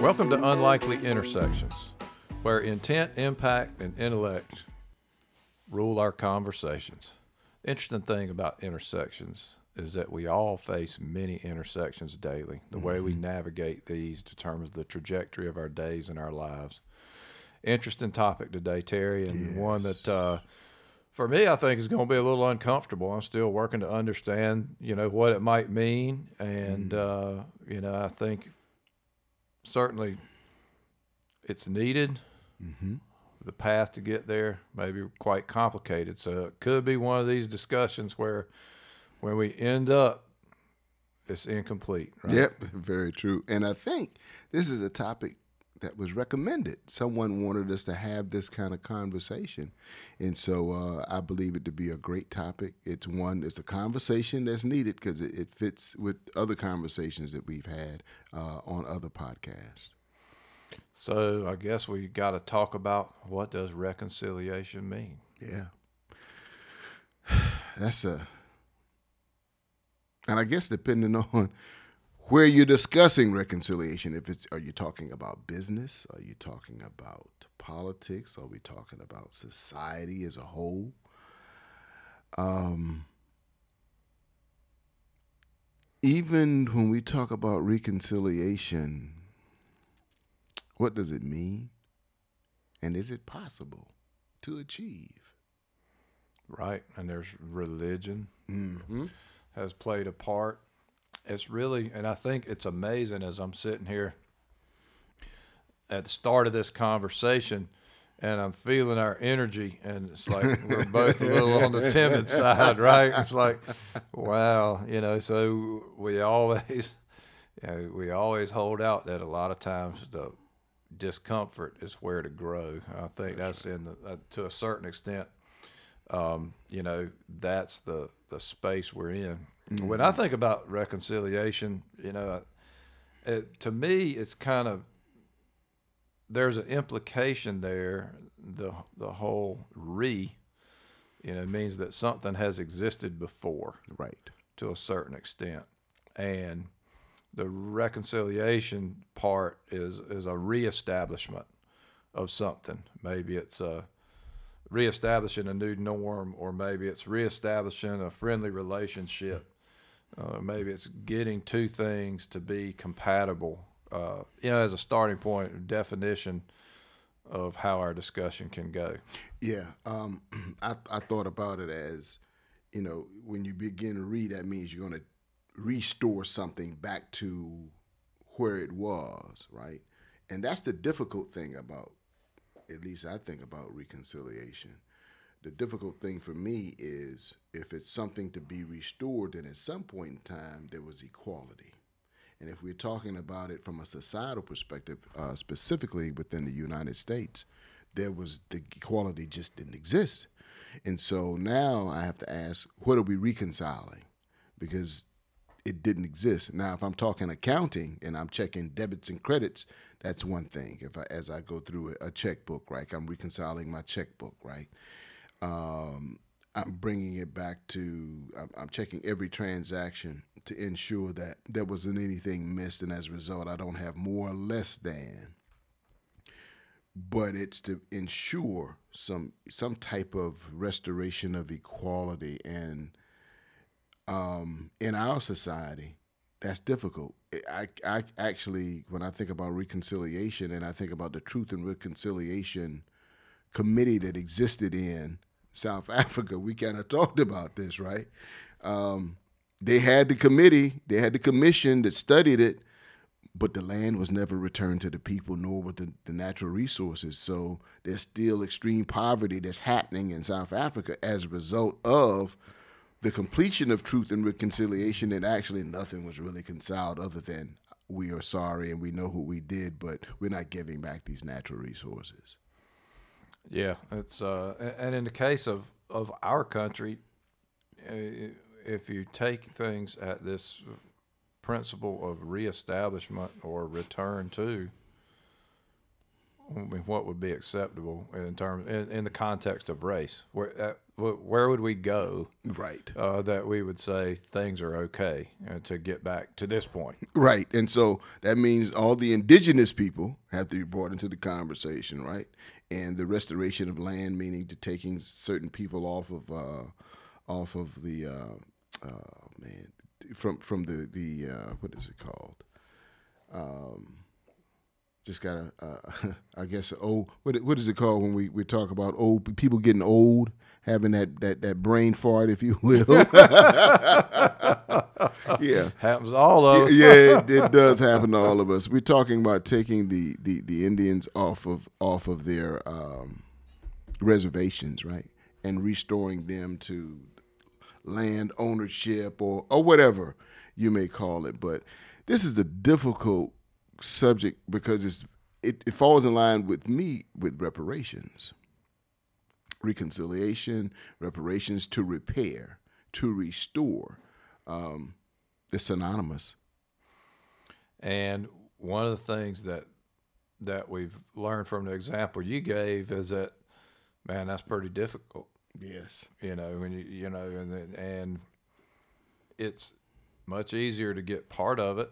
Welcome to Unlikely Intersections, where intent, impact, and intellect rule our conversations. The interesting thing about intersections is that we all face many intersections daily. The way we navigate these determines the trajectory of our days and our lives. Interesting topic today, Terry, and one that uh, for me I think is going to be a little uncomfortable. I'm still working to understand, you know, what it might mean, and uh, you know, I think certainly it's needed. Mm-hmm. The path to get there may be quite complicated, so it could be one of these discussions where, when we end up, it's incomplete. Right? Yep, very true. And I think this is a topic that was recommended. Someone wanted us to have this kind of conversation. And so uh, I believe it to be a great topic. It's one, it's a conversation that's needed because it, it fits with other conversations that we've had uh, on other podcasts. So I guess we got to talk about what does reconciliation mean. Yeah. That's a, and I guess depending on where you're discussing reconciliation, if it's, are you talking about business? Are you talking about politics? Are we talking about society as a whole? Um, even when we talk about reconciliation, what does it mean? And is it possible to achieve? Right, and there's religion Mm-hmm. has played a part. It's really, and I think it's amazing as I'm sitting here at the start of this conversation, and I'm feeling our energy, and it's like we're both a little on the timid side, right? It's like, wow, you know. So we always, you know, we always hold out that a lot of times the discomfort is where to grow. I think that's in the, uh, to a certain extent um, you know, that's the the space we're in. When I think about reconciliation, you know, it, to me, it's kind of there's an implication there. The the whole re, you know, means that something has existed before Right. to a certain extent, and the reconciliation part is is a reestablishment of something. Maybe it's a reestablishing a new norm, or maybe it's reestablishing a friendly relationship. Uh, maybe it's getting two things to be compatible. Uh, you know, as a starting point, definition of how our discussion can go. Yeah. Um, I, I thought about it as, you know, when you begin to read, that means you're going to restore something back to where it was, right? And that's the difficult thing about, at least I think about reconciliation. The difficult thing for me is if it's something to be restored, then at some point in time there was equality. And if we're talking about it from a societal perspective, uh, specifically within the United States, there was the equality just didn't exist. And so now I have to ask, what are we reconciling? Because it didn't exist. Now, if I'm talking accounting and I'm checking debits and credits, that's one thing. If I, as I go through a, checkbook, right, I'm reconciling my checkbook, right. Um, I'm bringing it back to. I'm, I'm checking every transaction to ensure that there wasn't anything missed, and as a result, I don't have more or less than. But it's to ensure some some type of restoration of equality and um, in our society, that's difficult. I, I actually, when I think about reconciliation and I think about the Truth and Reconciliation Committee that existed in South Africa, we kind of talked about this, right? Um, they had the committee, they had the commission that studied it, but the land was never returned to the people, nor were the, the natural resources. So there's still extreme poverty that's happening in South Africa as a result of the completion of truth and reconciliation, and actually nothing was really reconciled other than we are sorry and we know what we did, but we're not giving back these natural resources. Yeah, it's uh, and in the case of of our country, if you take things at this principle of reestablishment or return to, I mean, what would be acceptable in terms in, in the context of race? Where uh, where would we go Right. uh, that we would say things are okay uh, to get back to this point? Right. And so that means all the indigenous people have to be brought into the conversation, right? And the restoration of land, meaning to taking certain people off of uh, off of the uh, uh, man from from the the uh, what is it called? Um, just got a, uh, I guess, oh, what what is it called when we, we talk about old people getting old, having that, that, that brain fart, if you will. yeah. Happens to all of us. Yeah, it, it does happen to all of us. We're talking about taking the, the, the Indians off of off of their um, reservations, right, and restoring them to land ownership or or whatever you may call it. But this is a difficult subject because it's it, it falls in line with me with reparations, reconciliation, reparations to repair, to restore. Um, it's synonymous. And one of the things that that we've learned from the example you gave is that, man, that's pretty difficult. Yes. You know, when you you know, and and it's much easier to get part of it,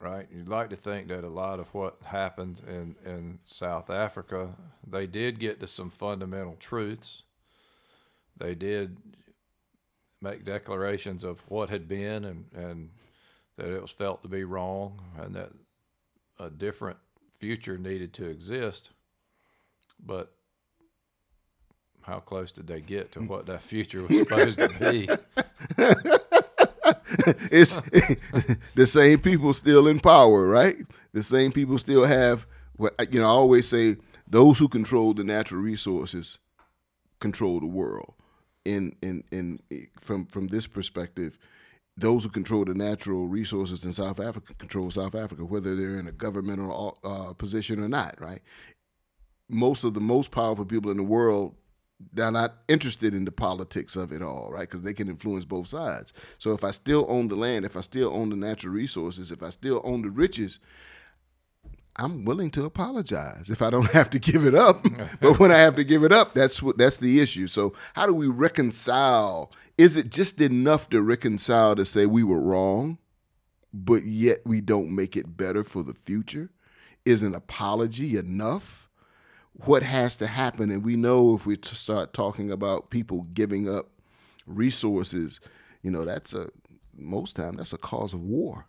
right? You'd like to think that a lot of what happened in in South Africa, they did get to some fundamental truths. They did make declarations of what had been and and that it was felt to be wrong and that a different future needed to exist. But how close did they get to what that future was supposed to be? it's the same people still in power, right? The same people still have what you know. I always say those who control the natural resources control the world. In in in from from this perspective, those who control the natural resources in South Africa control South Africa, whether they're in a governmental uh, position or not, right? Most of the most powerful people in the world they're not interested in the politics of it all, right? Because they can influence both sides. So if I still own the land, if I still own the natural resources, if I still own the riches, I'm willing to apologize if I don't have to give it up. but when I have to give it up, that's what that's the issue. So how do we reconcile? Is it just enough to reconcile to say we were wrong, but yet we don't make it better for the future? Is an apology enough? What has to happen. And we know if we t- start talking about people giving up resources, you know, that's a most time that's a cause of war.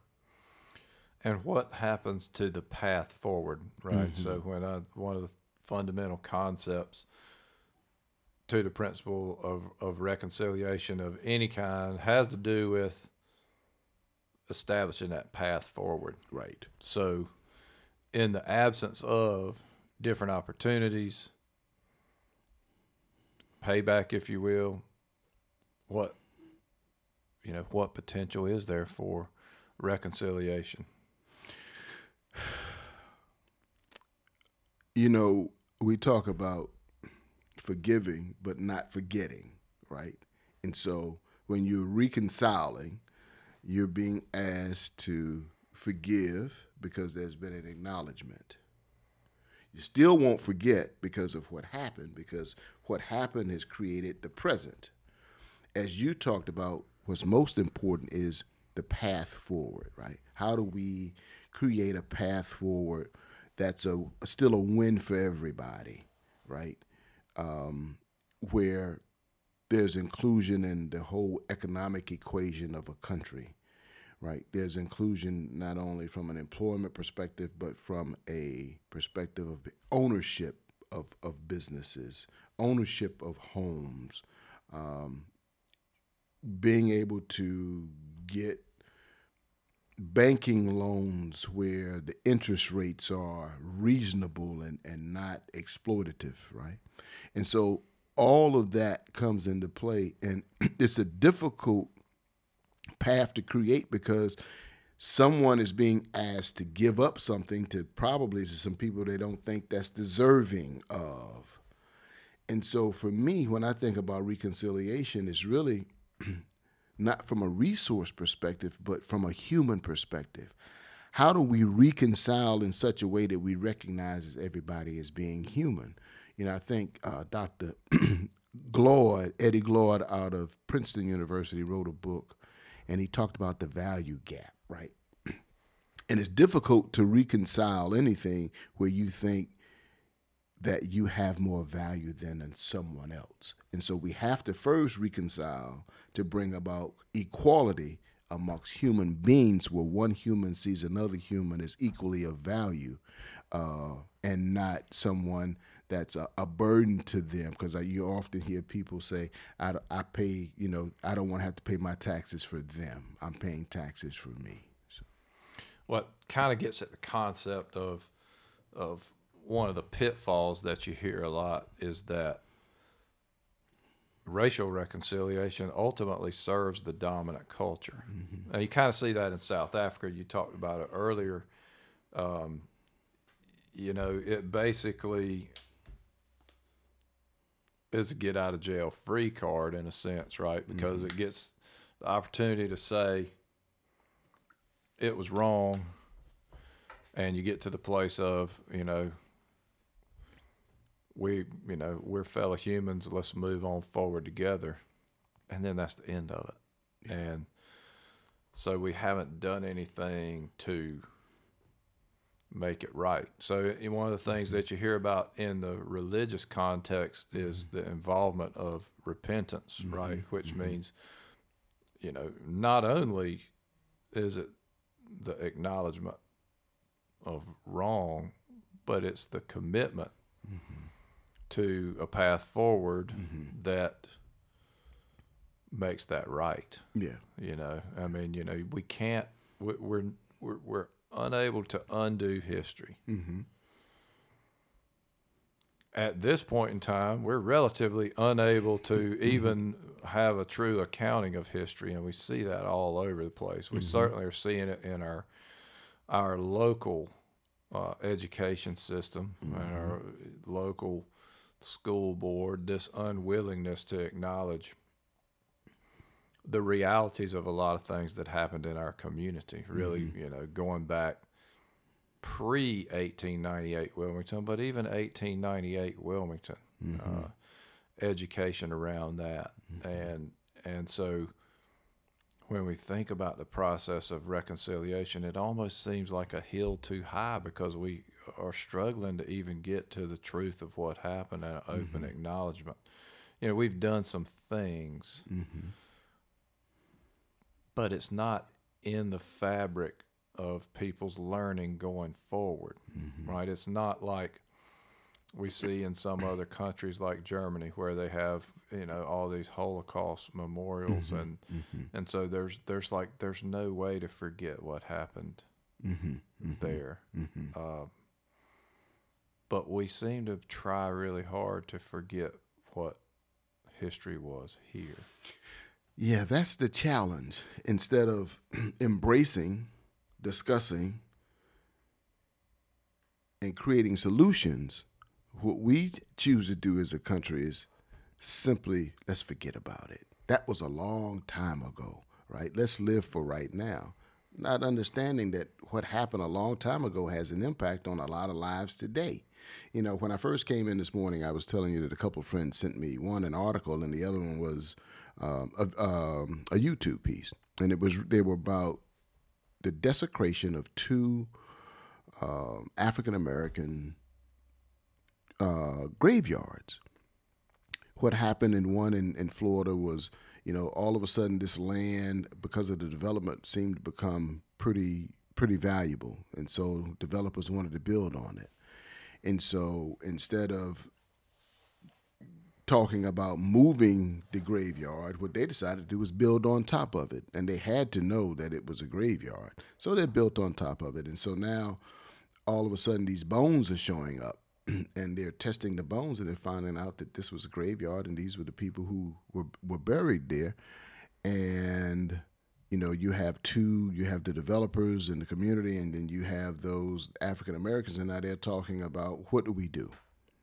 and what happens to the path forward, right? So mm-hmm. when I one of the fundamental concepts to the principle of, of reconciliation of any kind has to do with establishing that path forward. Right. So, in the absence of different opportunities, payback, if you will, what you know, what potential is there for reconciliation? You know, we talk about forgiving but not forgetting, right? And so when you're reconciling, you're being asked to forgive because there's been an acknowledgement. You still won't forget because of what happened, because what happened has created the present. As you talked about, what's most important is the path forward, right? How do we create a path forward that's a still a win for everybody, right? Um, where there's inclusion in the whole economic equation of a country, right? There's inclusion not only from an employment perspective, but from a perspective of ownership of, of businesses, ownership of homes, um, being able to get banking loans where the interest rates are reasonable and, and not exploitative, right? And so all of that comes into play. And it's a difficult path to create because someone is being asked to give up something to probably to some people they don't think that's deserving of. And so for me, when I think about reconciliation, it's really not from a resource perspective, but from a human perspective. How do we reconcile in such a way that we recognize everybody as being human? You know, I think uh, Dr. Glaude, Eddie Glaude out of Princeton University, wrote a book and he talked about the value gap, right? And it's difficult to reconcile anything where you think that you have more value than someone else. And so we have to first reconcile to bring about equality amongst human beings where one human sees another human as equally of value uh, and not someone that's a, a burden to them because you often hear people say I, I pay you know i don't want to have to pay my taxes for them i'm paying taxes for me so. what kind of gets at the concept of of one of the pitfalls that you hear a lot is that racial reconciliation ultimately serves the dominant culture. Mm-hmm. And you kind of see that in South Africa. You talked about it earlier. Um, you know, it basically is a get out of jail free card in a sense, right? Because mm-hmm. it gets the opportunity to say it was wrong, and you get to the place of you know we you know we're fellow humans. Let's move on forward together, and then that's the end of it. Yeah. And so we haven't done anything to make it right. So one of the things that you hear about in the religious context is mm-hmm. the involvement of repentance, mm-hmm. right? Which mm-hmm. means, you know, not only is it the acknowledgement of wrong, but it's the commitment mm-hmm. to a path forward mm-hmm. that makes that right. Yeah. You know, I mean, you know, we can't, we're, we're, we're unable to undo history. Mm-hmm. At this point in time, we're relatively unable to mm-hmm. even have a true accounting of history, and we see that all over the place. We mm-hmm. certainly are seeing it in our our local uh, education system and our mm-hmm. local school board. This unwillingness to acknowledge the realities of a lot of things that happened in our community. Really, mm-hmm. you know, going back pre 1898 Wilmington, but even 1898 Wilmington, mm-hmm. uh, education around that, mm-hmm. and and so when we think about the process of reconciliation, it almost seems like a hill too high because we are struggling to even get to the truth of what happened and an open mm-hmm. acknowledgement. You know, we've done some things mm-hmm but it's not in the fabric of people's learning going forward, mm-hmm. right? It's not like we see in some other countries like Germany where they have you know all these Holocaust memorials mm-hmm. and mm-hmm. and so there's there's like there's no way to forget what happened mm-hmm. Mm-hmm. there. Mm-hmm. Uh, but we seem to try really hard to forget what history was here. Yeah, that's the challenge. Instead of embracing, discussing, and creating solutions, what we choose to do as a country is simply let's forget about it. That was a long time ago, right? Let's live for right now. Not understanding that what happened a long time ago has an impact on a lot of lives today. You know, when I first came in this morning, I was telling you that a couple friends sent me one an article, and the other one was um, a, um, a YouTube piece, and it was they were about the desecration of two um, African American uh, graveyards. What happened in one in, in Florida was, you know, all of a sudden this land, because of the development, seemed to become pretty pretty valuable, and so developers wanted to build on it. And so instead of talking about moving the graveyard, what they decided to do was build on top of it. And they had to know that it was a graveyard. So they built on top of it. And so now all of a sudden these bones are showing up and they're testing the bones and they're finding out that this was a graveyard and these were the people who were, were buried there. And you know, you have two, you have the developers in the community, and then you have those African Americans, and now they're talking about what do we do?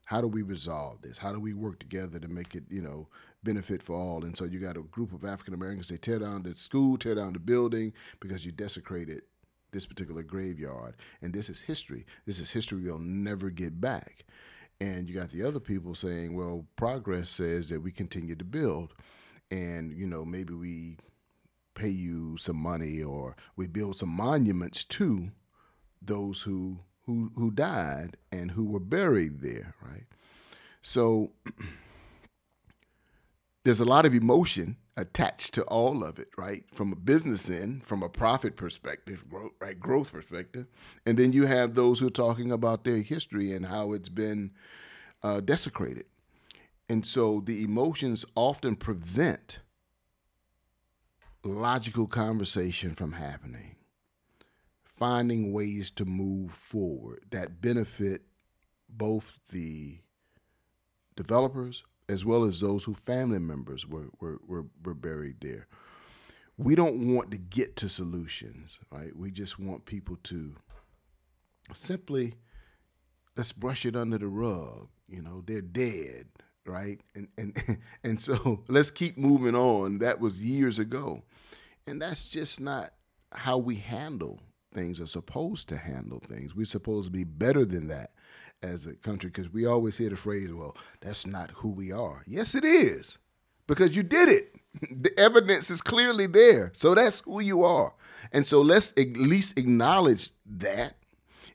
How do we resolve this? How do we work together to make it, you know, benefit for all? And so you got a group of African Americans, they tear down the school, tear down the building because you desecrated this particular graveyard. And this is history. This is history we'll never get back. And you got the other people saying, well, progress says that we continue to build. And, you know, maybe we pay you some money or we build some monuments to those who who who died and who were buried there, right? So there's a lot of emotion attached to all of it, right? From a business end, from a profit perspective, growth, right, growth perspective, and then you have those who are talking about their history and how it's been uh, desecrated, and so the emotions often prevent logical conversation from happening, finding ways to move forward that benefit both the developers as well as those who family members were, were, were, were buried there. We don't want to get to solutions, right? We just want people to simply let's brush it under the rug. You know, they're dead, right? And and and so let's keep moving on. That was years ago. And that's just not how we handle things are supposed to handle things. We're supposed to be better than that as a country because we always hear the phrase, well, that's not who we are. Yes, it is because you did it. The evidence is clearly there. So that's who you are. And so let's at least acknowledge that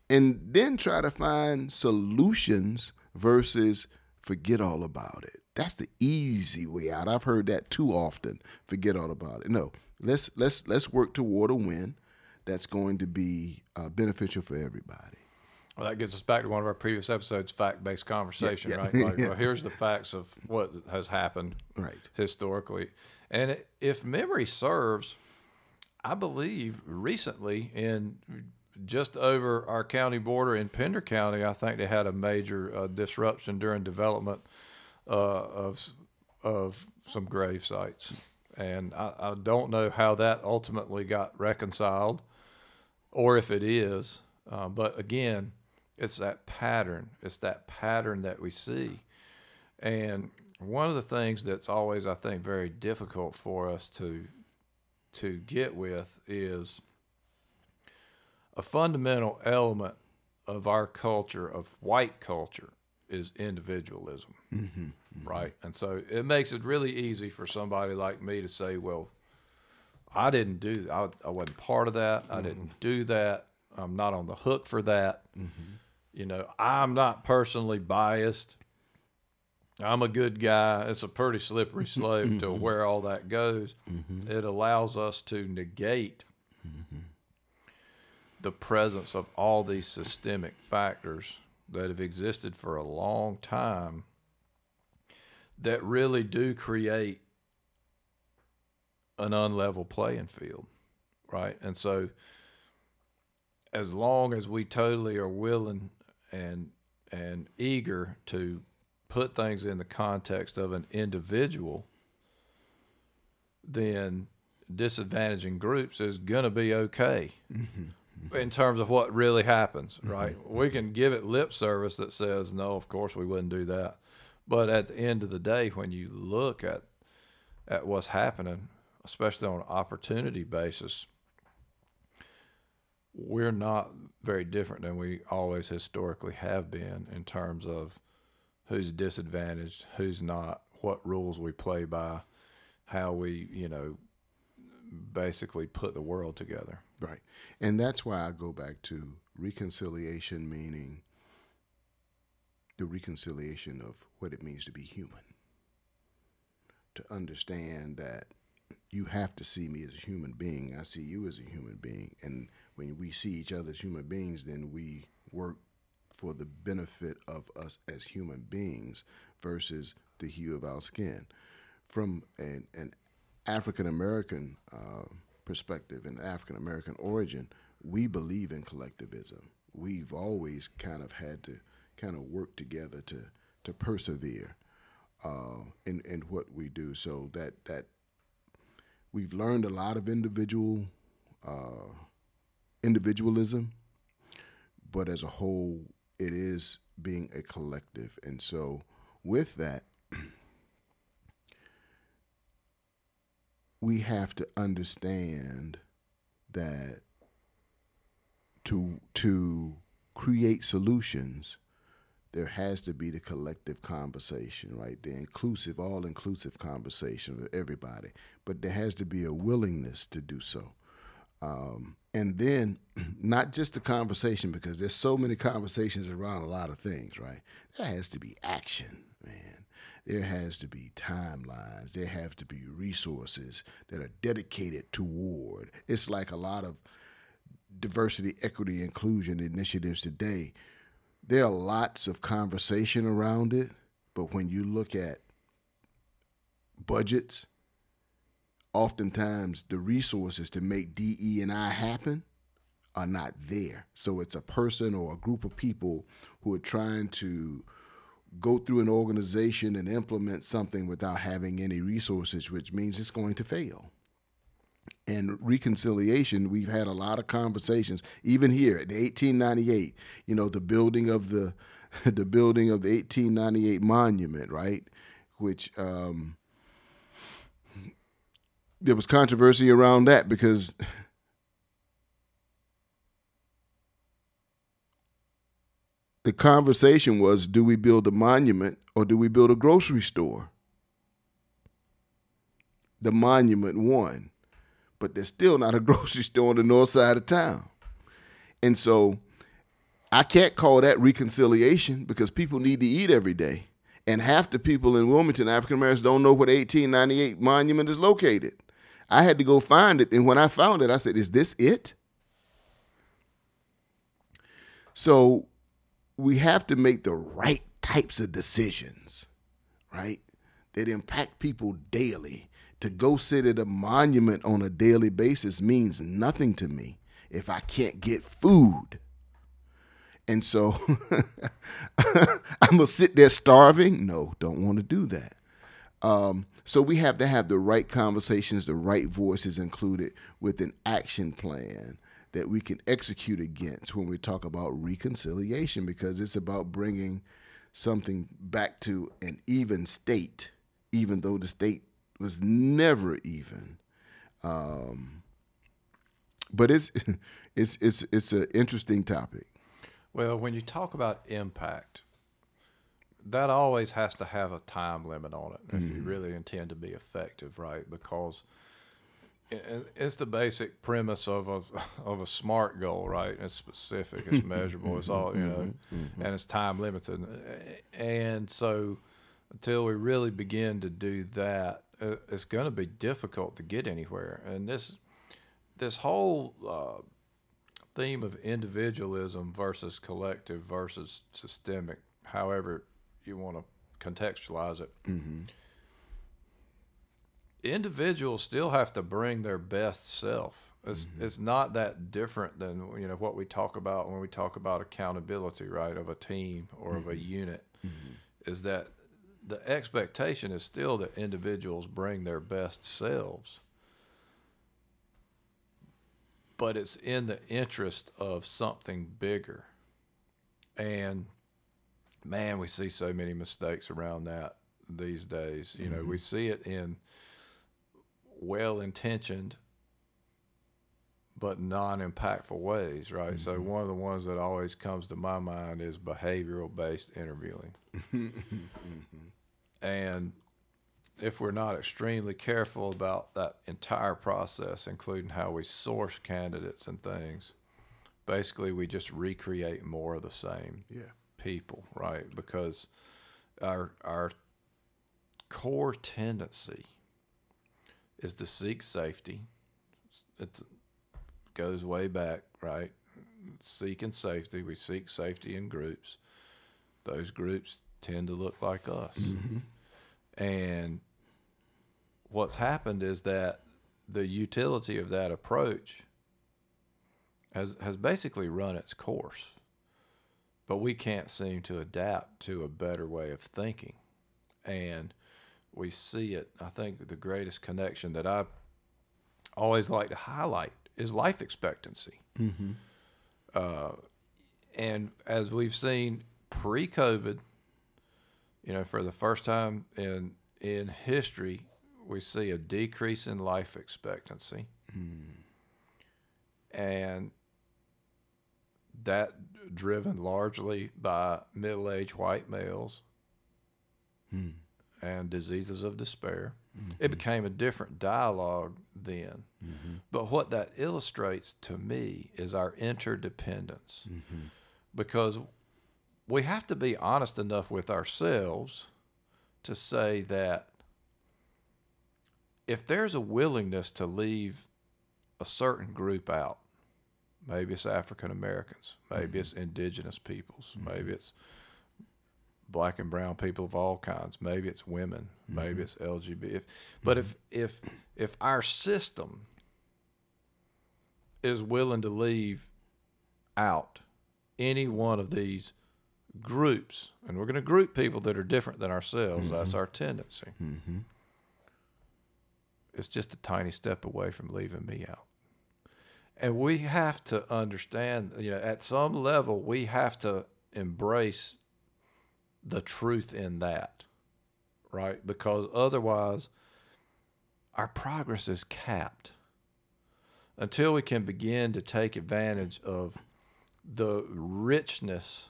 and then try to find solutions versus forget all about it. That's the easy way out. I've heard that too often. Forget all about it. No, let's let's let's work toward a win that's going to be uh, beneficial for everybody. Well, that gets us back to one of our previous episodes, fact-based conversation, Yeah, yeah. right? Like, Yeah. well, here's the facts of what has happened Right. historically, and if memory serves, I believe recently in just over our county border in Pender County, I think they had a major uh, disruption during development uh, of of some grave sites, and I, I don't know how that ultimately got reconciled, or if it is. Uh, but again, it's that pattern. It's that pattern that we see, and one of the things that's always, I think, very difficult for us to to get with is a fundamental element of our culture, of white culture, is individualism, right? And so it makes it really easy for somebody like me to say, "Well, I didn't do. I, I wasn't part of that. I didn't mm. do that. I'm not on the hook for that. Mm-hmm. You know, I'm not personally biased. I'm a good guy. It's a pretty slippery slope to mm-hmm. where all that goes. Mm-hmm. It allows us to negate the presence of all these systemic factors that have existed for a long time that really do create an unlevel playing field, right? And so, as long as we totally are willing and and eager to put things in the context of an individual, then disadvantaging groups is going to be okay mm-hmm. in terms of what really happens, mm-hmm. right? We can give it lip service that says, no, of course we wouldn't do that. But at the end of the day, when you look at at what's happening, especially on an opportunity basis, we're not very different than we always historically have been in terms of who's disadvantaged, who's not, what rules we play by, how we, you know, basically put the world together. Right. And that's why I go back to reconciliation, meaning the reconciliation of what it means to be human. To understand that you have to see me as a human being. I see you as a human being. And when we see each other as human beings, then we work for the benefit of us as human beings versus the hue of our skin. From an, an African American uh, perspective and African American origin, we believe in collectivism. We've always kind of had to kind of work together to to persevere uh, in in what we do. So that that we've learned a lot of individual uh, individualism, but as a whole, it is being a collective. And so, with that, we have to understand that to to create solutions there has to be the collective conversation, right? The inclusive, all inclusive conversation with everybody. But there has to be a willingness to do so. Um, and then not just the conversation, because there's so many conversations around a lot of things, right? There has to be action, man. There has to be timelines. There have to be resources that are dedicated toward. It's like a lot of diversity, equity, inclusion initiatives today there are lots of conversation around it, but when you look at budgets, oftentimes the resources to make DE and I happen are not there. So it's a person or a group of people who are trying to go through an organization and implement something without having any resources, which means it's going to fail and reconciliation, we've had a lot of conversations, even here at the 1898, you know, the building of the the building of the 1898 monument, right? Which um, there was controversy around that because the conversation was do we build a monument or do we build a grocery store? The monument won but there's still not a grocery store on the north side of town. And so I can't call that reconciliation because people need to eat every day. And half the people in Wilmington, African Americans, don't know where the 1898 monument is located. I had to go find it. And when I found it, I said, Is this it? So we have to make the right types of decisions, right? That impact people daily to go sit at a monument on a daily basis means nothing to me if I can't get food. And so I'm gonna sit there starving. No, don't want to do that. Um, so we have to have the right conversations, the right voices included with an action plan that we can execute against when we talk about reconciliation, because it's about bringing something back to an even state, even though the state was never even. Um, but it's it's it's it's an interesting topic. Well, when you talk about impact, that always has to have a time limit on it if mm-hmm. you really intend to be effective, right? Because it's the basic premise of a of a smart goal, right? It's specific, it's measurable, it's all you know, mm-hmm. mm-hmm. and it's time limited. And so, until we really begin to do that, it's going to be difficult to get anywhere. And this this whole uh, theme of individualism versus collective versus systemic, however you want to contextualize it. Mm-hmm. Individuals still have to bring their best self. It's mm-hmm. it's not that different than you know what we talk about when we talk about accountability, right, of a team or mm-hmm. of a mm-hmm. unit. Mm-hmm. Is that the expectation is still that individuals bring their best selves but it's in the interest of something bigger and man we see so many mistakes around that these days you mm-hmm. know we mm-hmm. see it in well intentioned but non-impactful ways right mm-hmm. so one of the ones that always comes to my mind is behavioral based interviewing mm-hmm. And if we're not extremely careful about that entire process, including how we source candidates and things, basically we just recreate more of the same yeah. people, right? Because our our core tendency is to seek safety. It goes way back, right? Seeking safety. We seek safety in groups. Those groups tend to look like us. Mm-hmm. And what's happened is that the utility of that approach has has basically run its course. But we can't seem to adapt to a better way of thinking. And we see it. I think the greatest connection that I always like to highlight is life expectancy. Mm-hmm. Uh, and as we've seen pre COVID, you know, for the first time in in history, we see a decrease in life expectancy, mm. and that driven largely by middle-aged white males and diseases of despair. It became a different dialogue then. But what that illustrates to me is our interdependence. Because we have to be honest enough with ourselves to say that if there's a willingness to leave a certain group out, maybe it's African Americans, maybe it's indigenous peoples, maybe it's black and brown people of all kinds, maybe it's women, mm-hmm. maybe it's LGBT. If, but if mm-hmm. if if our system is willing to leave out any one of these groups, and we're going to group people that are different than ourselves. That's mm-hmm. our tendency. It's just a tiny step away from leaving me out. And we have to understand, you know, at some level, we have to embrace the truth in that, right? Because otherwise, our progress is capped until we can begin to take advantage of the richness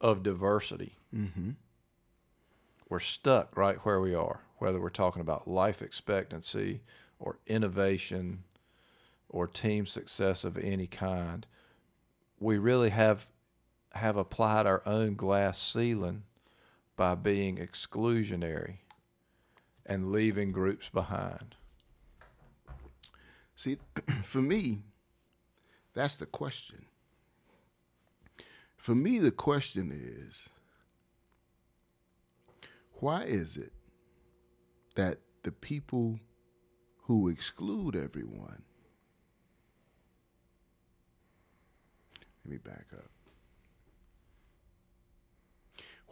of diversity. Mm-hmm. We're stuck right where we are, whether we're talking about life expectancy or innovation or team success of any kind. We really have have applied our own glass ceiling by being exclusionary and leaving groups behind. See, for me, that's the question. For me, the question is why is it that the people who exclude everyone, let me back up.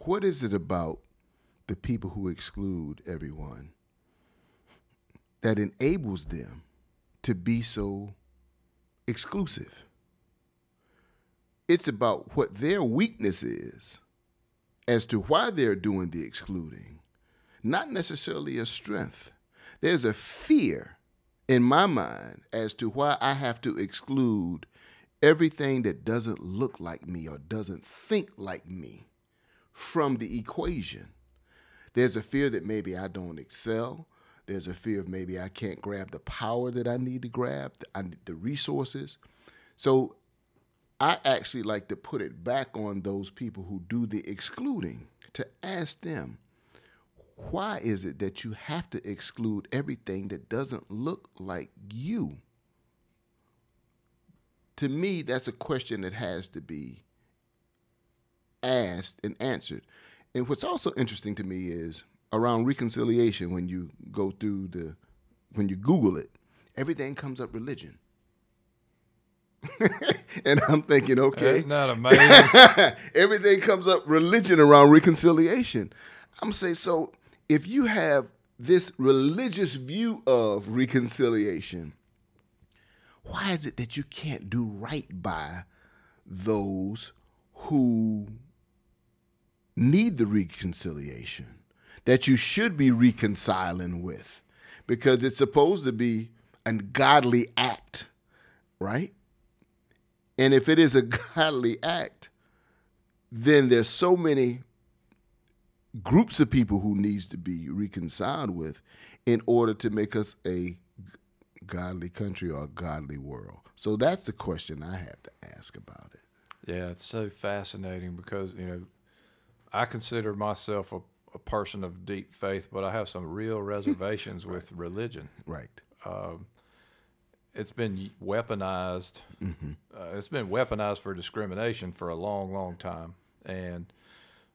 What is it about the people who exclude everyone that enables them to be so exclusive? It's about what their weakness is as to why they're doing the excluding, not necessarily a strength. There's a fear in my mind as to why I have to exclude everything that doesn't look like me or doesn't think like me from the equation. There's a fear that maybe I don't excel. There's a fear of maybe I can't grab the power that I need to grab, the, I need the resources. So I actually like to put it back on those people who do the excluding to ask them, why is it that you have to exclude everything that doesn't look like you? To me, that's a question that has to be asked and answered. And what's also interesting to me is around reconciliation when you go through the when you Google it, everything comes up religion. and I'm thinking, okay, Isn't amazing? everything comes up religion around reconciliation. I'm saying, so if you have this religious view of reconciliation, why is it that you can't do right by those who need the reconciliation that you should be reconciling with? Because it's supposed to be a godly act, right? And if it is a godly act, then there's so many groups of people who needs to be reconciled with in order to make us a godly country or a godly world. So that's the question I have to ask about it. Yeah, it's so fascinating because, you know, I consider myself a, a person of deep faith, but I have some real reservations with religion. Right. It's been weaponized. Uh, it's been weaponized for discrimination for a long, long time. And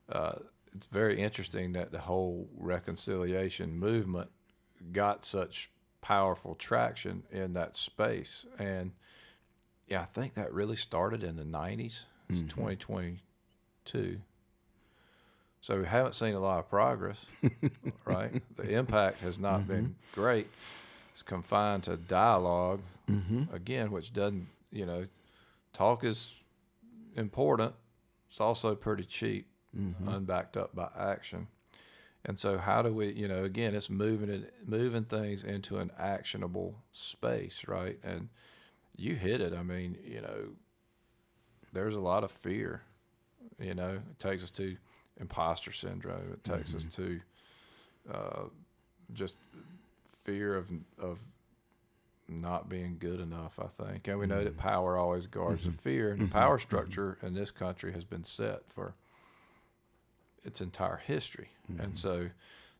uh, it's very interesting that the whole reconciliation movement got such powerful traction in that space. And yeah, I think that really started in the 90s. It's 2022. So we haven't seen a lot of progress, right? The impact has not been mm-hmm. great. It's confined to dialog mm-hmm. again, which doesn't, you know, talk is important. It's also pretty cheap, mm-hmm. unbacked up by action. And so, how do we, you know, again, it's moving it, moving things into an actionable space, right? And you hit it. I mean, you know, there's a lot of fear. You know, it takes us to imposter syndrome. It takes us mm-hmm. to uh, just fear of of not being good enough. I think, and we know that mm-hmm. power always guards the mm-hmm. fear, and the power structure in this country has been set for its entire history, and so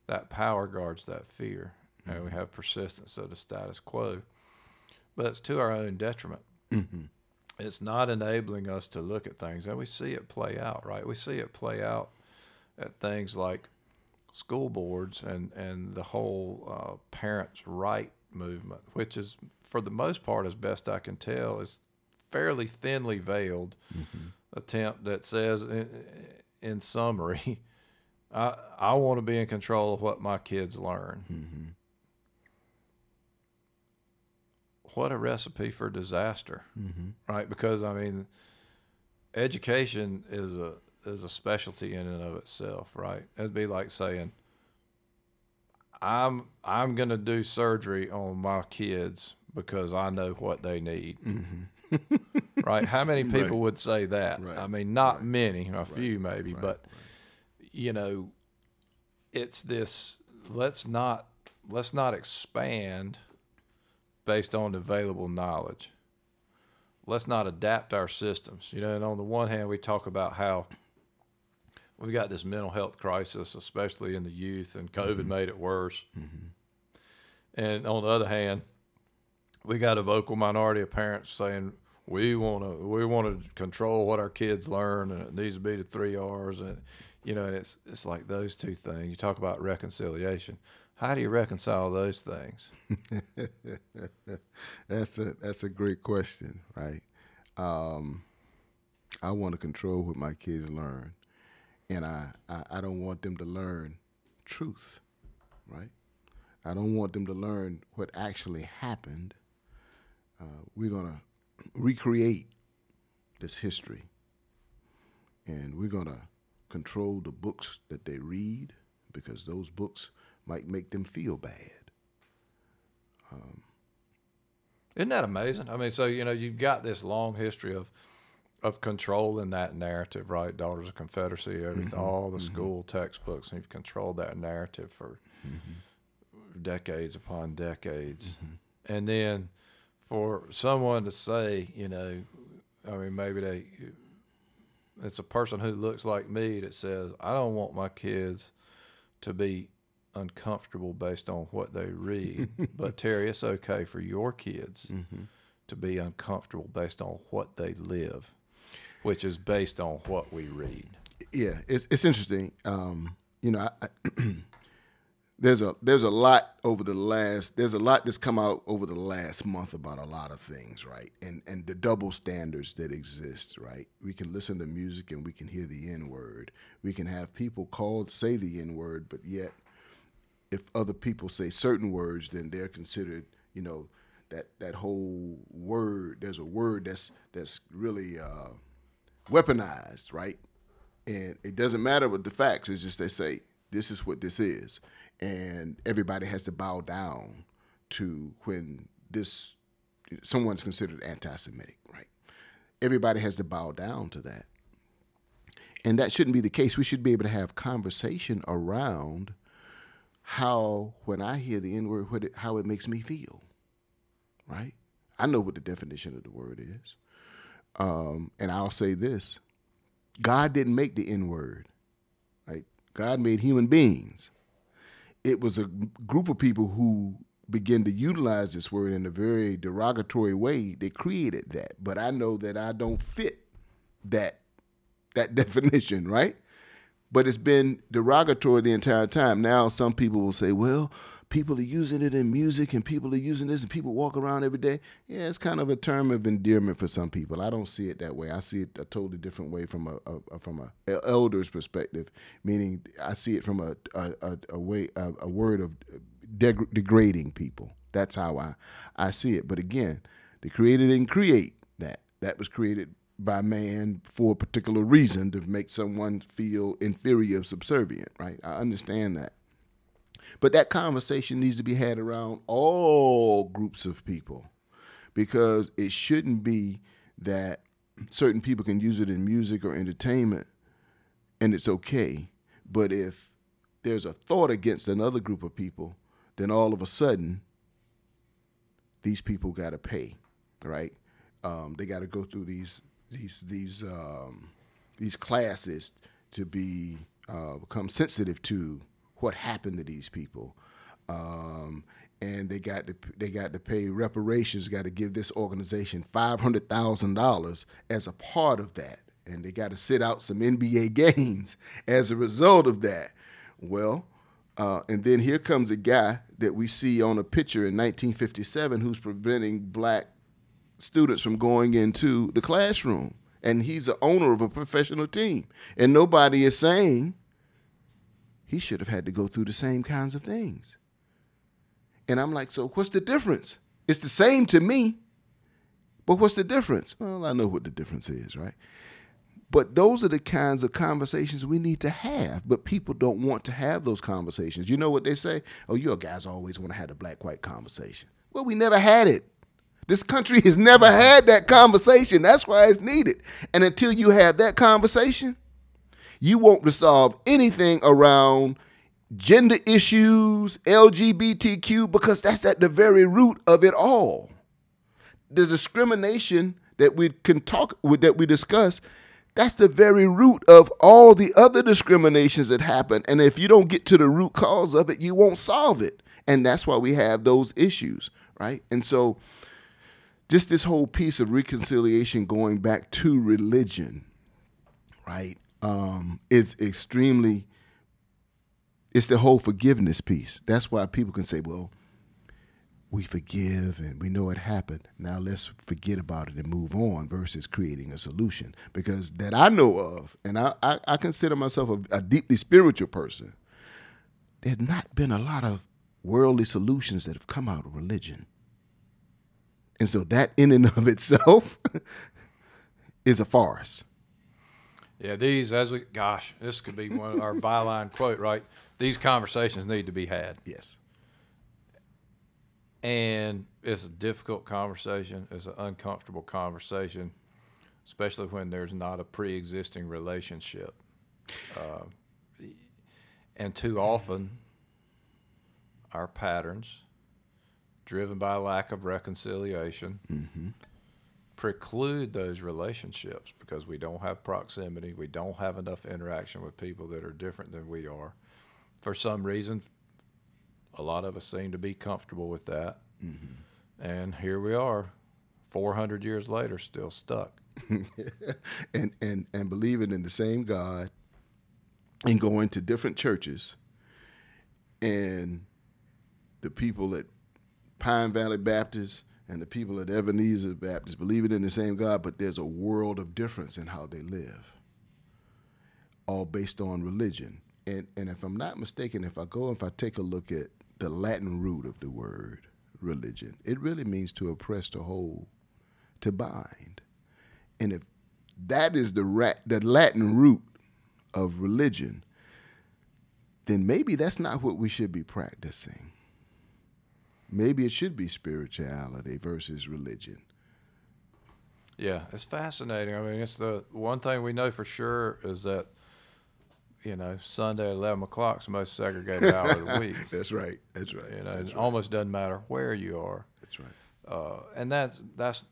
that power guards that fear, and we have persistence of the status quo, but it's to our own detriment. It's not enabling us to look at things and we see it play out right? We see it play out at things like school boards and and the whole uh, parents right movement which is for the most part as best i can tell is fairly thinly veiled mm-hmm. attempt that says in, in summary i i want to be in control of what my kids learn. Mm-hmm. What a recipe for disaster mm-hmm. right? Because I mean, education is a is a specialty in and of itself, right? It'd be like saying, "I'm I'm gonna do surgery on my kids because I know what they need." Mm-hmm. right? How many people Right. would say that? Right. I mean, not many, a few maybe, but you know, it's this. Let's not let's not expand based on available knowledge let's not adapt our systems. You know, and on the one hand, we talk about how we've got this mental health crisis, especially in the youth, and COVID made it worse. And on the other hand, we got a vocal minority of parents saying we want to we want to control what our kids learn, and it needs to be the three R's, and you know, and it's it's like those two things. You talk about reconciliation. How do you reconcile those things? That's a that's a great question, right? Um, I want to control what my kids learn, and I, I I don't want them to learn truth, right? I don't want them to learn what actually happened. Uh, we're gonna recreate this history, and we're gonna control the books that they read because those books might make them feel bad. Isn't that amazing? I mean, so you know, you've got this long history of of controlling that narrative, right? Daughters of Confederacy, everything, mm-hmm. all the mm-hmm. school textbooks, and you've controlled that narrative for mm-hmm. decades upon decades, and then for someone to say, you know, I mean, maybe they, it's a person who looks like me that says, I don't want my kids to be uncomfortable based on what they read. but Terry, it's okay for your kids to be uncomfortable based on what they live, which is based on what we read. yeah, it's it's interesting. Um, you know, I, I, there's a there's a lot over the last there's a lot that's come out over the last month about a lot of things, right? And and the double standards that exist, right? We can listen to music and we can hear the N word. We can have people called say the N word, but yet if other people say certain words, then they're considered, you know, that that whole word. There's a word that's that's really uh, weaponized, right? And it doesn't matter what the facts. It's just they say this is what this is, and everybody has to bow down to when this someone's considered anti-Semitic, right? Everybody has to bow down to that, and that shouldn't be the case. We should be able to have conversation around how when I hear the N word, how it makes me feel, right? I know what the definition of the word is. Um, and I'll say this God didn't make the N word, right? God made human beings. It was a group of people who began to utilize this word in a very derogatory way. They created that, but I know that I don't fit that that definition, right? But it's been derogatory the entire time. Now some people will say, well, people are using it in music and people are using this and people walk around every day. Yeah, it's kind of a term of endearment for some people. I don't see it that way. I see it a totally different way from a, a, a- from a elder's perspective, meaning I see it from a a, a, way a, a word of deg- degrading people. That's how I I see it. But again, the creator didn't create that. That was created by man for a particular reason to make someone feel inferior, subservient. Right? I understand that. But that conversation needs to be had around all groups of people because it shouldn't be that certain people can use it in music or entertainment, and it's okay. But if there's a thought against another group of people, then all of a sudden, these people got to pay, right? Um, they got to go through these these these um, these classes to be uh, become sensitive to what happened to these people. Um, and they got to they got to pay reparations. Got to give this organization five hundred thousand dollars as a part of that, and they got to sit out some NBA games as a result of that. Well, uh, and then here comes a guy that we see on a picture in 1957 who's preventing black students from going into the classroom, and he's the owner of a professional team, and nobody is saying he should have had to go through the same kinds of things. And I'm like, so what's the difference? It's the same to me, but what's the difference? Well, I know what the difference is, right? But those are the kinds of conversations we need to have. But people don't want to have those conversations. You know what they say? Oh, you guys always want to have a black white conversation. Well, we never had it. This country has never mm-hmm. had that conversation. That's why it's needed. And until you have that conversation, you won't resolve anything around gender issues, LGBTQ, because that's at the very root of it all. The discrimination that we can talk with, that we discuss, that's the very root of all the other discriminations that happen. And if you don't get to the root cause of it, you won't solve it. And that's why we have those issues, right? And so, just this whole piece of reconciliation going back to religion, right? Um, it's extremely it's the whole forgiveness piece. That's why people can say, well, we forgive and we know it happened. Now let's forget about it and move on versus creating a solution. Because that I know of, and I, I, I consider myself a, a deeply spiritual person, there's not been a lot of worldly solutions that have come out of religion. And so that in and of itself is a farce. Yeah, these as we gosh, this could be one of our byline quote, right? These conversations need to be had. Yes. And it's a difficult conversation. It's an uncomfortable conversation, especially when there's not a pre-existing relationship. Uh, and too often, our patterns, driven by lack of reconciliation, Mm-hmm. Preclude those relationships because we don't have proximity. We don't have enough interaction with people that are different than we are. For some reason, a lot of us seem to be comfortable with that. Mm-hmm. And here we are, 400 years later, still stuck. and and and believing in the same God and going to different churches and the people at Pine Valley Baptist and the people at Ebenezer Baptist believing in the same God, but there's a world of difference in how they live, all based on religion. And and if I'm not mistaken, if I go if I take a look at the Latin root of the word religion, it really means to oppress, to hold, to bind. And if that is the rat, the Latin root of religion, then maybe that's not what we should be practicing. Maybe it should be spirituality versus religion. Yeah, it's fascinating. I mean, it's the one thing we know for sure is that, you know, Sunday at 11 o'clock is the most segregated hour of the week. That's right. That's right. You know, that's it right. almost doesn't matter where you are. That's right. Uh, and that's that's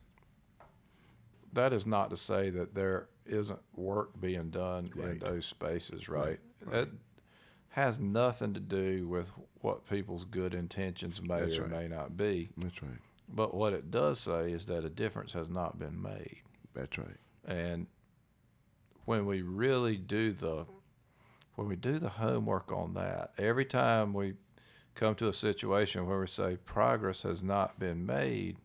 that is not to say that there isn't work being done in those spaces, right? right. It has nothing to do with what people's good intentions may That's or right. may not be. That's right. But what it does say is that a difference has not been made. That's right. And when we really do the when we do the homework on that, every time we come to a situation where we say progress has not been made,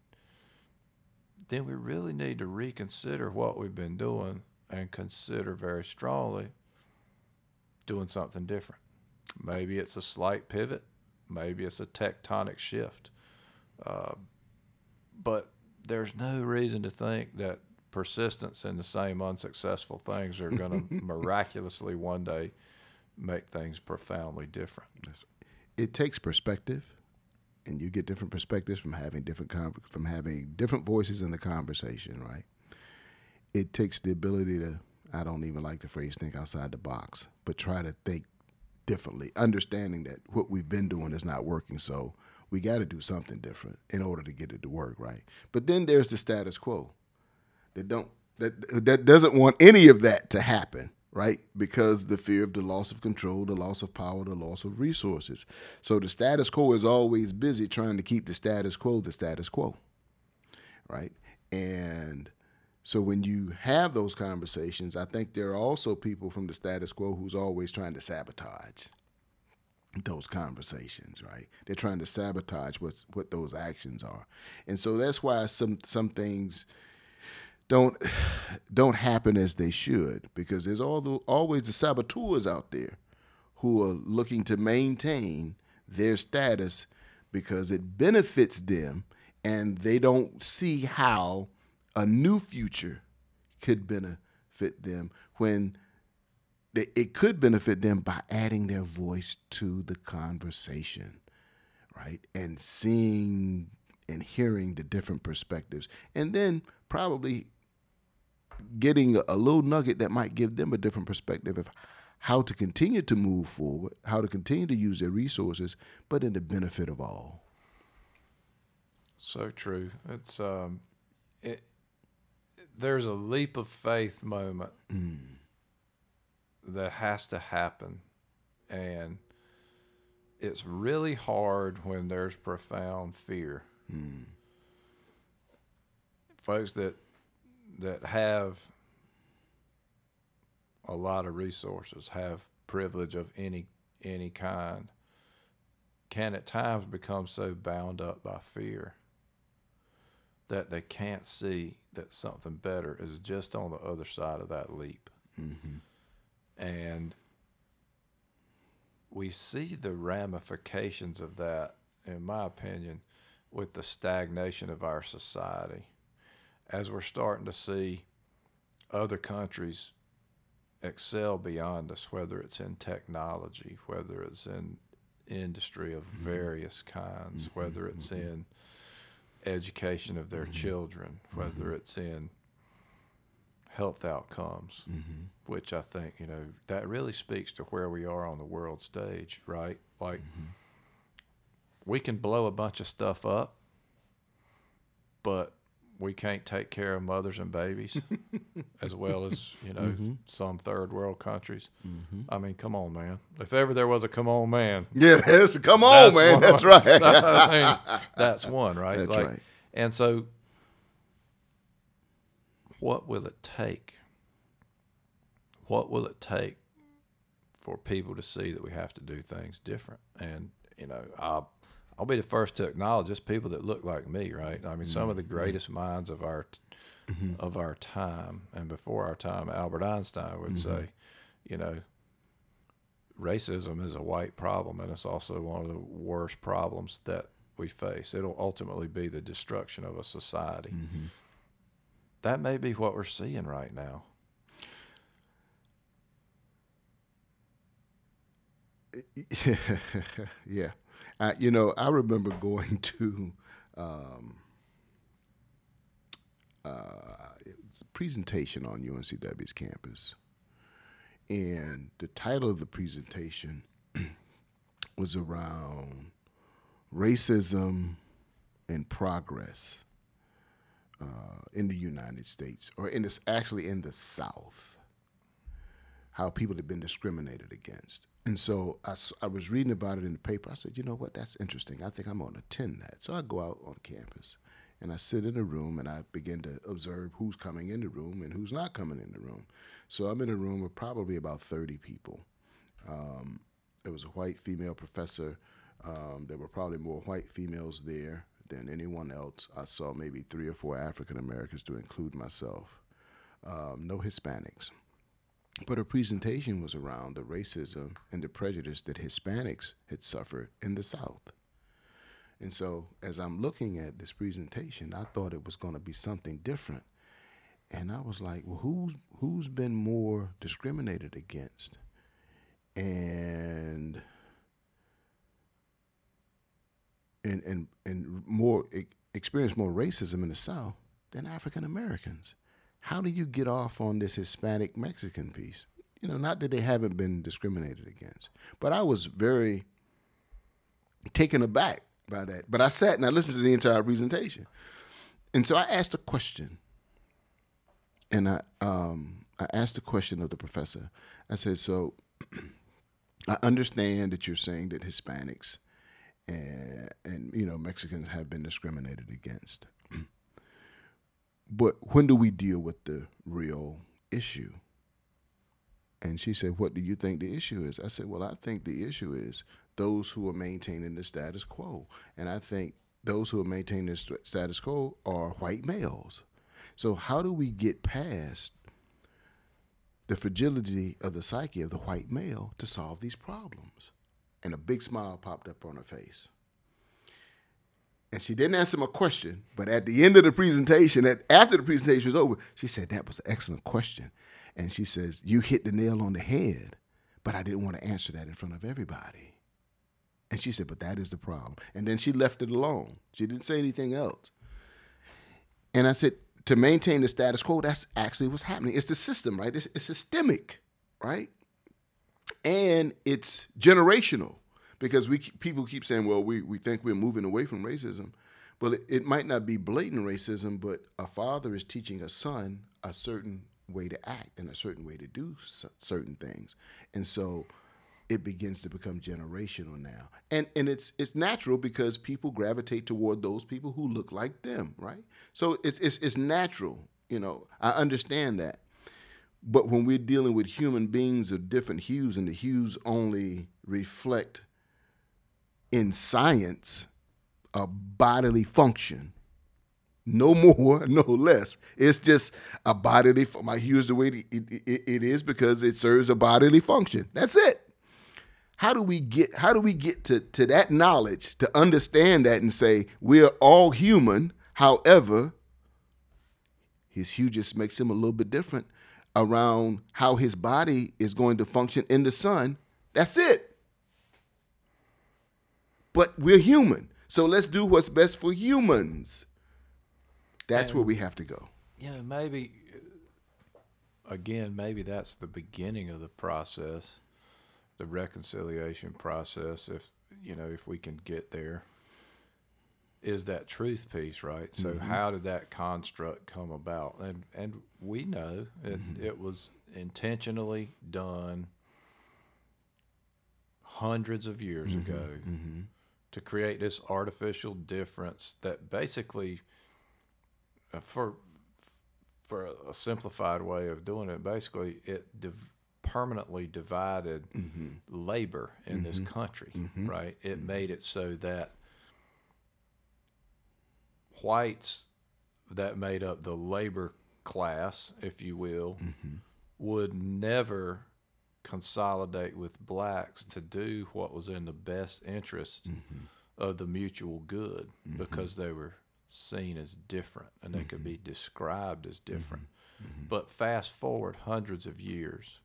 then we really need to reconsider what we've been doing and consider very strongly doing something different. Maybe it's a slight pivot, maybe it's a tectonic shift. Uh, but there's no reason to think that persistence in the same unsuccessful things are going to miraculously one day make things profoundly different. It takes perspective, and you get different perspectives from having different con- from having different voices in the conversation, right? it takes the ability to I don't even like the phrase think outside the box, but try to think differently, understanding that what we've been doing is not working. So we got to do something different in order to get it to work, right? But then there's the status quo that don't that that doesn't want any of that to happen, right? Because the fear of the loss of control, the loss of power, the loss of resources. So the status quo is always busy trying to keep the status quo the status quo, right? And so when you have those conversations, I think there are also people from the status quo who's always trying to sabotage those conversations, right? They're trying to sabotage what's what those actions are. And so that's why some some things don't don't happen as they should because there's all the, always the saboteurs out there who are looking to maintain their status because it benefits them and they don't see how a new future could benefit them when they, it could benefit them by adding their voice to the conversation, right? And seeing and hearing the different perspectives. And then probably getting a, little nugget that might give them a different perspective of how to continue to move forward, how to continue to use their resources, but in the benefit of all. So true. It's um, it, there's a leap of faith moment Mm. that has to happen, and it's really hard when there's profound fear. Mm. Folks that that have a lot of resources, have privilege of any any kind, can at times become so bound up by fear that they can't see that something better is just on the other side of that leap. hmm And we see the ramifications of that, in my opinion, with the stagnation of our society. As we're starting to see other countries excel beyond us, whether it's in technology, whether it's in industry of mm-hmm. various kinds, whether mm-hmm. it's mm-hmm. in education of their mm-hmm. children, whether mm-hmm. it's in health outcomes, hmm which I think, you know, that really speaks to where we are on the world stage, right? Like, mm-hmm. we can blow a bunch of stuff up, but we can't take care of mothers and babies as well as, you know, Mhm. some third world countries. hmm I mean, come on, man. If ever there was a come on, man, Yeah, that's, come on, That's man. one That's right. I that's one, right? That's Like, right. And so, what will it take? What will it take for people to see that we have to do things different? And you know, I'll I'll be the first to acknowledge just people that look like me, right? I mean, some of the mm-hmm. greatest minds of our mm-hmm. of our time and before our time, Albert Einstein would mm-hmm. say, you know, racism is a white problem, and it's also one of the worst problems that we face. It'll ultimately be the destruction of a society. Mm-hmm. That may be what we're seeing right now. yeah. I, you know, I remember going to um, uh, a presentation on UNCW's campus. And the title of the presentation was around racism and progress uh, in the United States, or in this actually in the South, how people have been discriminated against. And so I was reading about it in the paper. I said, you know what, that's interesting. I think I'm going to attend that. So I go out on campus and I sit in a room and I begin to observe who's coming in the room and who's not coming in the room. So I'm in a room with probably about 30 people. Um, was a white female professor. Um, there were probably more white females there than anyone else. I saw maybe three or four African Americans to include myself. Um, no Hispanics. But her presentation was around the racism and the prejudice that Hispanics had suffered in the South. And so, as I'm looking at this presentation, I thought it was going to be something different. And I was like, well, who's, who's been more discriminated against? And and and and more experienced more racism in the South than African Americans. How do you get off on this Hispanic Mexican piece? You know, not that they haven't been discriminated against, but I was very taken aback by that. But I sat and I listened to the entire presentation, and so I asked a question, and I um, I asked the question of the professor. I said, "So, I understand that you're saying that Hispanics and and you know Mexicans have been discriminated against, but when do we deal with the real issue?" And she said, What do you think the issue is? I said, Well, I think the issue is those who are maintaining the status quo. And I think those who are maintaining the status quo are white males. So, how do we get past the fragility of the psyche of the white male to solve these problems? And a big smile popped up on her face. And she didn't answer my question, but at the end of the presentation, at, after the presentation was over, she said, That was an excellent question. And she says, You hit the nail on the head, but I didn't want to answer that in front of everybody. And she said, But that is the problem. And then she left it alone. She didn't say anything else. And I said, To maintain the status quo, that's actually what's happening. It's the system, right? It's, it's systemic, right? And it's generational because we people keep saying, well, we, we think we're moving away from racism. Well, it, it might not be blatant racism, but a father is teaching a son a certain way to act and a certain way to do certain things. And so it begins to become generational now. And and it's it's natural because people gravitate toward those people who look like them, right? So it's it's it's natural, you know. I understand that. But when we're dealing with human beings of different hues and the hues only reflect in science a bodily function, no more, no less. It's just a bodily. My use the way it, it, it is because it serves a bodily function. That's it. How do we get? How do we get to to that knowledge to understand that and say we're all human? However, his hue just makes him a little bit different around how his body is going to function in the sun. That's it. But we're human. So let's do what's best for humans. That's and, where we have to go. You know, maybe again, maybe that's the beginning of the process, the reconciliation process. If you know, if we can get there, is that truth piece, right? So, mm-hmm. how did that construct come about? And and we know it, mm-hmm. it was intentionally done hundreds of years mm-hmm. ago mm-hmm. To create this artificial difference that basically uh, for for a simplified way of doing it, basically it div- permanently divided mm-hmm. labor in mm-hmm. this country, mm-hmm. right? It mm-hmm. made it so that whites that made up the labor class, if you will, mm-hmm. would never consolidate with blacks to do what was in the best interest mm-hmm. of the mutual good because they were seen as different and they mm-hmm. could be mm-hmm. described as different. Mm-hmm. mm-hmm. But fast forward hundreds of years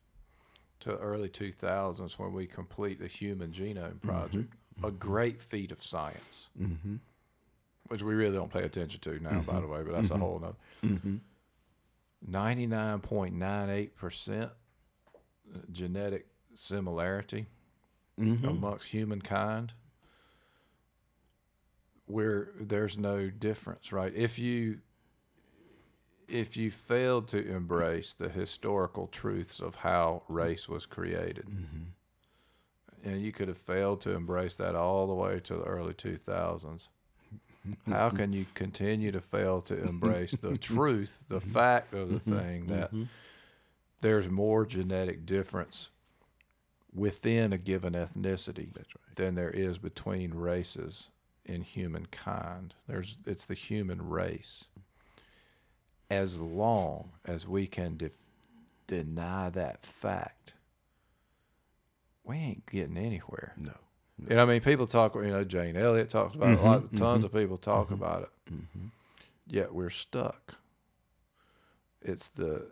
to early 2000s when we complete the Human Genome mm-hmm. Project, a great feat of science, which we really don't pay attention to now, by the way, but that's a whole nother. 99.98% genetic similarity amongst humankind where there's no difference, right? If you if you failed to embrace the historical truths of how race was created, mm-hmm. and you could have failed to embrace that all the way to the early 2000s, how can you continue to fail to embrace the truth, the mm-hmm. fact of the mm-hmm. thing that mm-hmm. There's more genetic difference within a given ethnicity right. than there is between races? in humankind. There's it's the human race. As long as we can de- deny that fact, we ain't getting anywhere. No. no. You know, I mean, people talk. You know, Jane Elliott talks about mm-hmm, it. A lot, mm-hmm, tons of people talk mm-hmm, about it. Mm-hmm. Yet we're stuck. It's the,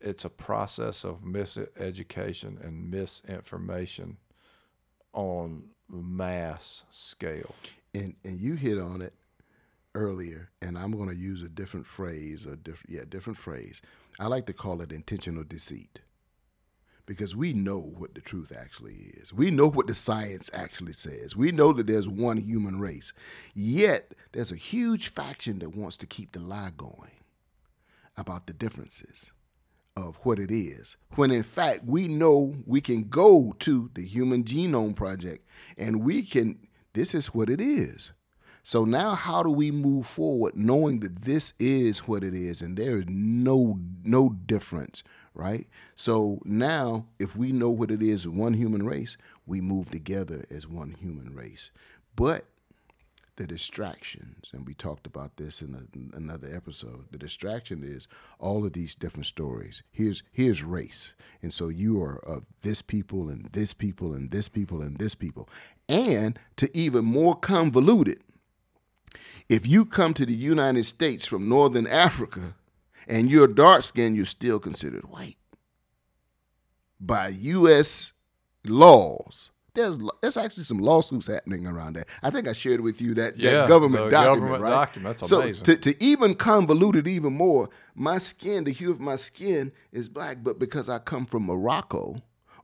it's a process of miseducation and misinformation on mass scale and and you hit on it earlier, and I'm going to use a different phrase or different yeah different phrase. I like to call it intentional deceit because we know what the truth actually is. We know what the science actually says. We know that there's one human race. Yet, there's a huge faction that wants to keep the lie going about the differences of what it is. When in fact, we know we can go to the Human Genome Project and we can, this is what it is. So now how do we move forward knowing that this is what it is and there is no no difference right? So now, if we know what it is, one human race, we move together as one human race. But the distractions, and we talked about this in a, another episode. The distraction is all of these different stories. Here's here's race, and so you are of this people and this people and this people and this people, and to even more convoluted. If you come to the United States from Northern Africa, and you're dark skinned, you're still considered white. By U.S. laws, there's there's actually some lawsuits happening around that. I think I shared with you that, yeah, that government document, government right? Document. That's so amazing. to, to even convolute it even more, my skin, the hue of my skin is black, but because I come from Morocco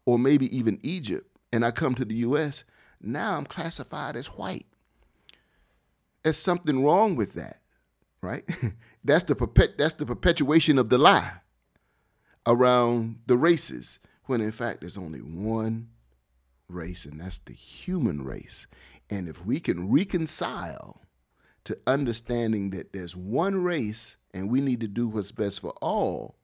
or maybe even Egypt and I come to the U.S., now I'm classified as white. There's something wrong with that, right? That's the perpet that's the perpetuation of the lie around the races, when in fact there's only one race, and that's the human race. And if we can reconcile to understanding that there's one race and we need to do what's best for all,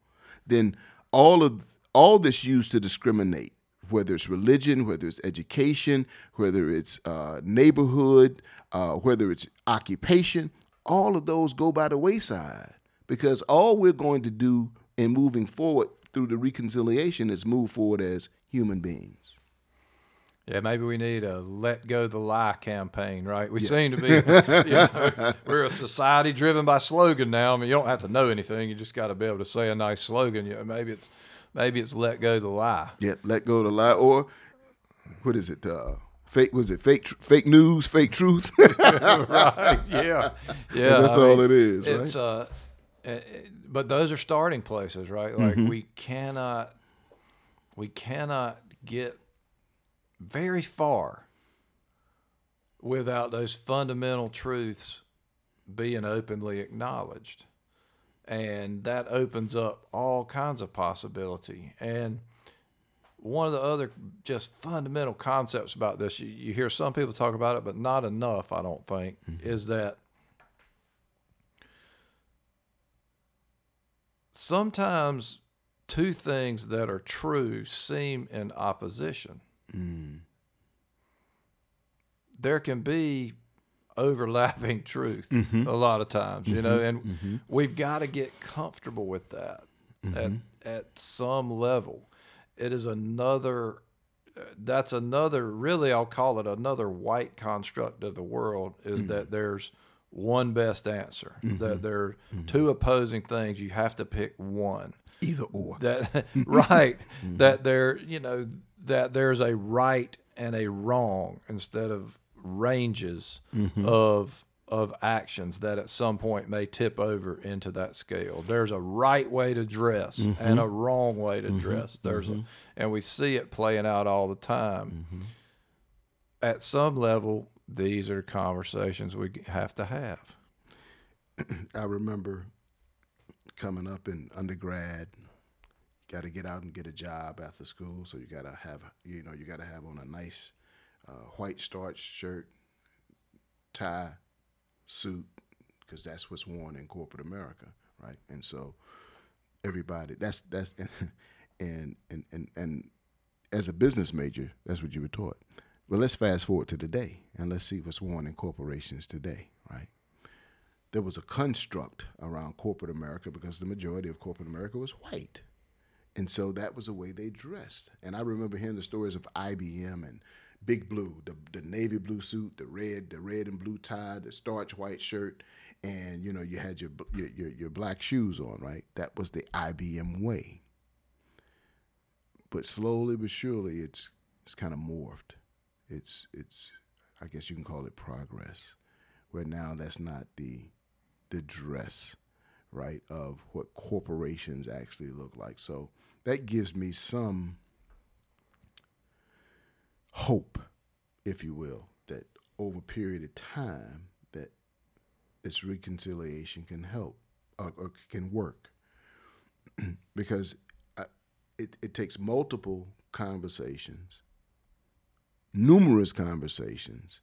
then all of all this used to discriminate, whether it's religion, whether it's education, whether it's uh, neighborhood, uh, whether it's occupation, all of those go by the wayside because all we're going to do in moving forward through the reconciliation is move forward as human beings. Yeah, maybe we need a "Let Go the Lie" campaign, right? We yes. seem to be, you know, we're a society driven by slogan now. I mean, you don't have to know anything; you just got to be able to say a nice slogan. You know, maybe it's maybe it's "Let Go the Lie." Yeah, let go the lie, or what is it? Uh, fake was it fake fake news fake truth right yeah yeah that's I all mean, it is it's right? uh but those are starting places right like Mm-hmm. we cannot we cannot get very far without those fundamental truths being openly acknowledged and that opens up all kinds of possibility and one of the other just fundamental concepts about this, you, you hear some people talk about it, but not enough, I don't think, mm-hmm. is that sometimes two things that are true seem in opposition. Mm. There can be overlapping truth mm-hmm. a lot of times, you mm-hmm. know, and mm-hmm. we've got to get comfortable with that at, Mm-hmm. at some level it is another that's another really i'll call it another white construct of the world is mm-hmm. that there's one best answer mm-hmm. that there are mm-hmm. two opposing things you have to pick one either or that right that there you know that there's a right and a wrong instead of ranges of of actions that at some point may tip over into that scale. There's a right way to dress mm-hmm. and a wrong way to mm-hmm. dress. There's mm-hmm. a, and we see it playing out all the time. Mm-hmm. At some level, these are conversations we have to have. I remember coming up in undergrad. Got to get out and get a job after school, so you got to have you know you got to have on a nice uh, white starch shirt, tie, suit because that's what's worn in corporate America, right? And so everybody that's that's and and and and as a business major, that's what you were taught. Well, let's fast forward to today and let's see what's worn in corporations today, right? There was a construct around corporate America because the majority of corporate America was white. And so that was the way they dressed. And I remember hearing the stories of IBM and Big Blue, the, the navy blue suit, the red, the red and blue tie, the starch white shirt, and you know you had your your your, your black shoes on, right? That was the IBM way. But slowly but surely, it's it's kind of morphed. It's it's I guess you can call it progress, where now that's not the the dress, right, of what corporations actually look like. So that gives me some hope, if you will, that over a period of time that this reconciliation can help or, or can work because I, it, it takes multiple conversations numerous conversations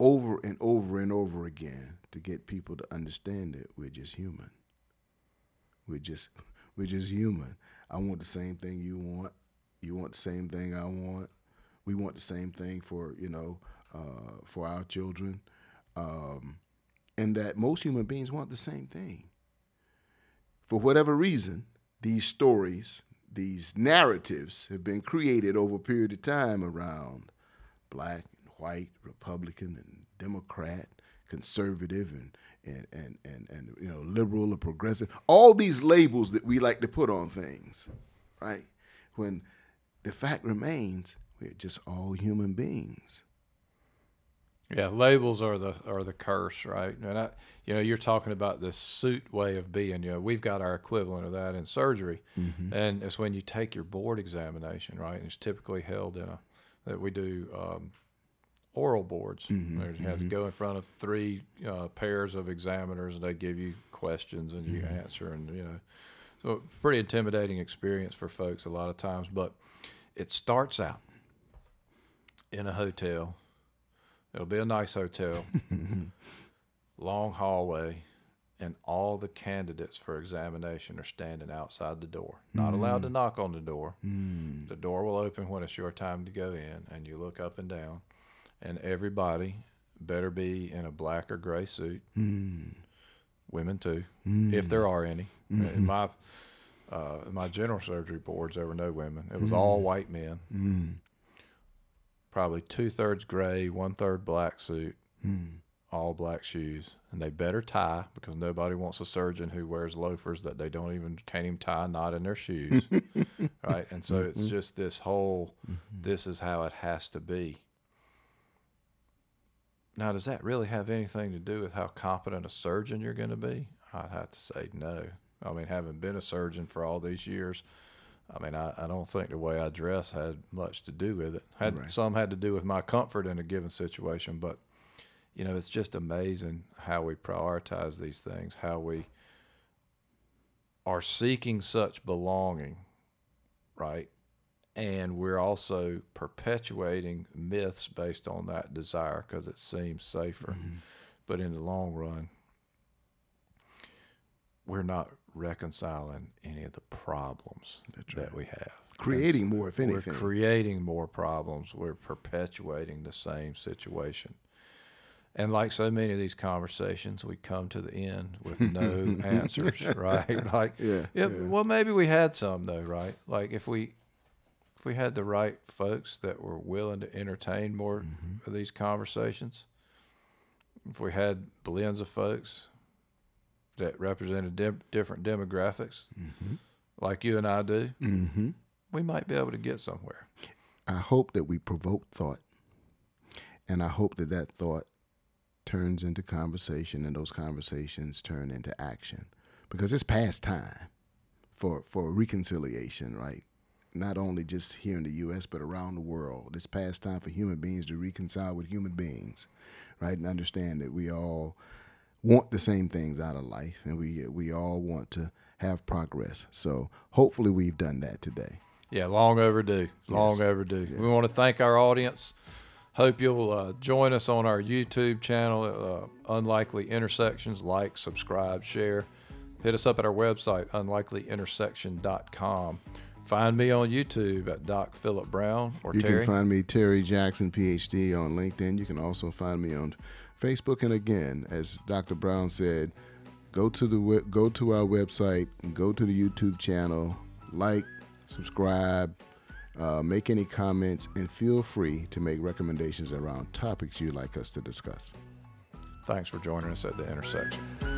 over and over and over again to get people to understand that we're just human. We're just we're just human. I want the same thing you want. You want the same thing I want. We want the same thing for you know uh, for our children, um, and that most human beings want the same thing. For whatever reason, these stories, these narratives have been created over a period of time around black and white, Republican and Democrat, conservative and and, and, and, and you know liberal or progressive. All these labels that we like to put on things, right? When the fact remains, we're just all human beings. Yeah, labels are the are the curse, right? And I, you know, you're talking about this suit way of being. You know, we've got our equivalent of that in surgery, mm-hmm. and it's when you take your board examination, right? And it's typically held in a that we do um, oral boards. Mm-hmm, you mm-hmm. have to mm-hmm. go in front of three uh, pairs of examiners, and they give you questions, and you mm-hmm. answer, and you know, so pretty intimidating experience for folks a lot of times. But it starts out in a hotel. It'll be a nice hotel, long hallway, and all the candidates for examination are standing outside the door, not mm. allowed to knock on the door. Mm. The door will open when it's your time to go in, and you look up and down, and everybody better be in a black or gray suit. Mm. Women too, if there are any. Mm-hmm. In my uh, my general surgery boards, there were no women. It was all white men. Probably two thirds gray, one third black suit all black shoes, and they better tie because nobody wants a surgeon who wears loafers that they don't even can't even tie a knot in their shoes, right? And so it's mm-hmm. just this whole, mm-hmm. this is how it has to be. Now, does that really have anything to do with how competent a surgeon you're going to be? I'd have to say no. I mean, having been a surgeon for all these years, I mean, I, I don't think the way I dress had much to do with it. Had right. some had to do with my comfort in a given situation, but you know, it's just amazing how we prioritize these things, how we are seeking such belonging, right? And we're also perpetuating myths based on that desire because it seems safer. Mm-hmm. But in the long run, we're not reconciling any of the problems right. that we have. Creating more, if anything. We're creating more problems. We're perpetuating the same situation. And like so many of these conversations, we come to the end with no answers, right? Like, yeah, yeah, yeah, well, maybe we had some though, right? Like if we if we had the right folks that were willing to entertain more mm-hmm. of these conversations, if we had blends of folks that represented different demographics, mm-hmm. like you and I do, mm-hmm. we might be able to get somewhere. I hope that we provoke thought, and I hope that that thought turns into conversation and those conversations turn into action because it's past time for for reconciliation right not only just here in the US but around the world it's past time for human beings to reconcile with human beings right and understand that we all want the same things out of life and we we all want to have progress so hopefully we've done that today yeah long overdue long yes. overdue yes. we want to thank our audience Hope you'll uh, join us on our YouTube channel, uh, Unlikely Intersections. Like, subscribe, share. Hit us up at our website, unlikelyintersection.com. Find me on YouTube at Doc Philip Brown or you Terry. can find me Terry Jackson, PhD, on LinkedIn. You can also find me on Facebook. And again, as Dr. Brown said, go to the go to our website, go to the YouTube channel, like, subscribe, uh, make any comments, and feel free to make recommendations around topics you'd like us to discuss. Thanks for joining us at the intersection.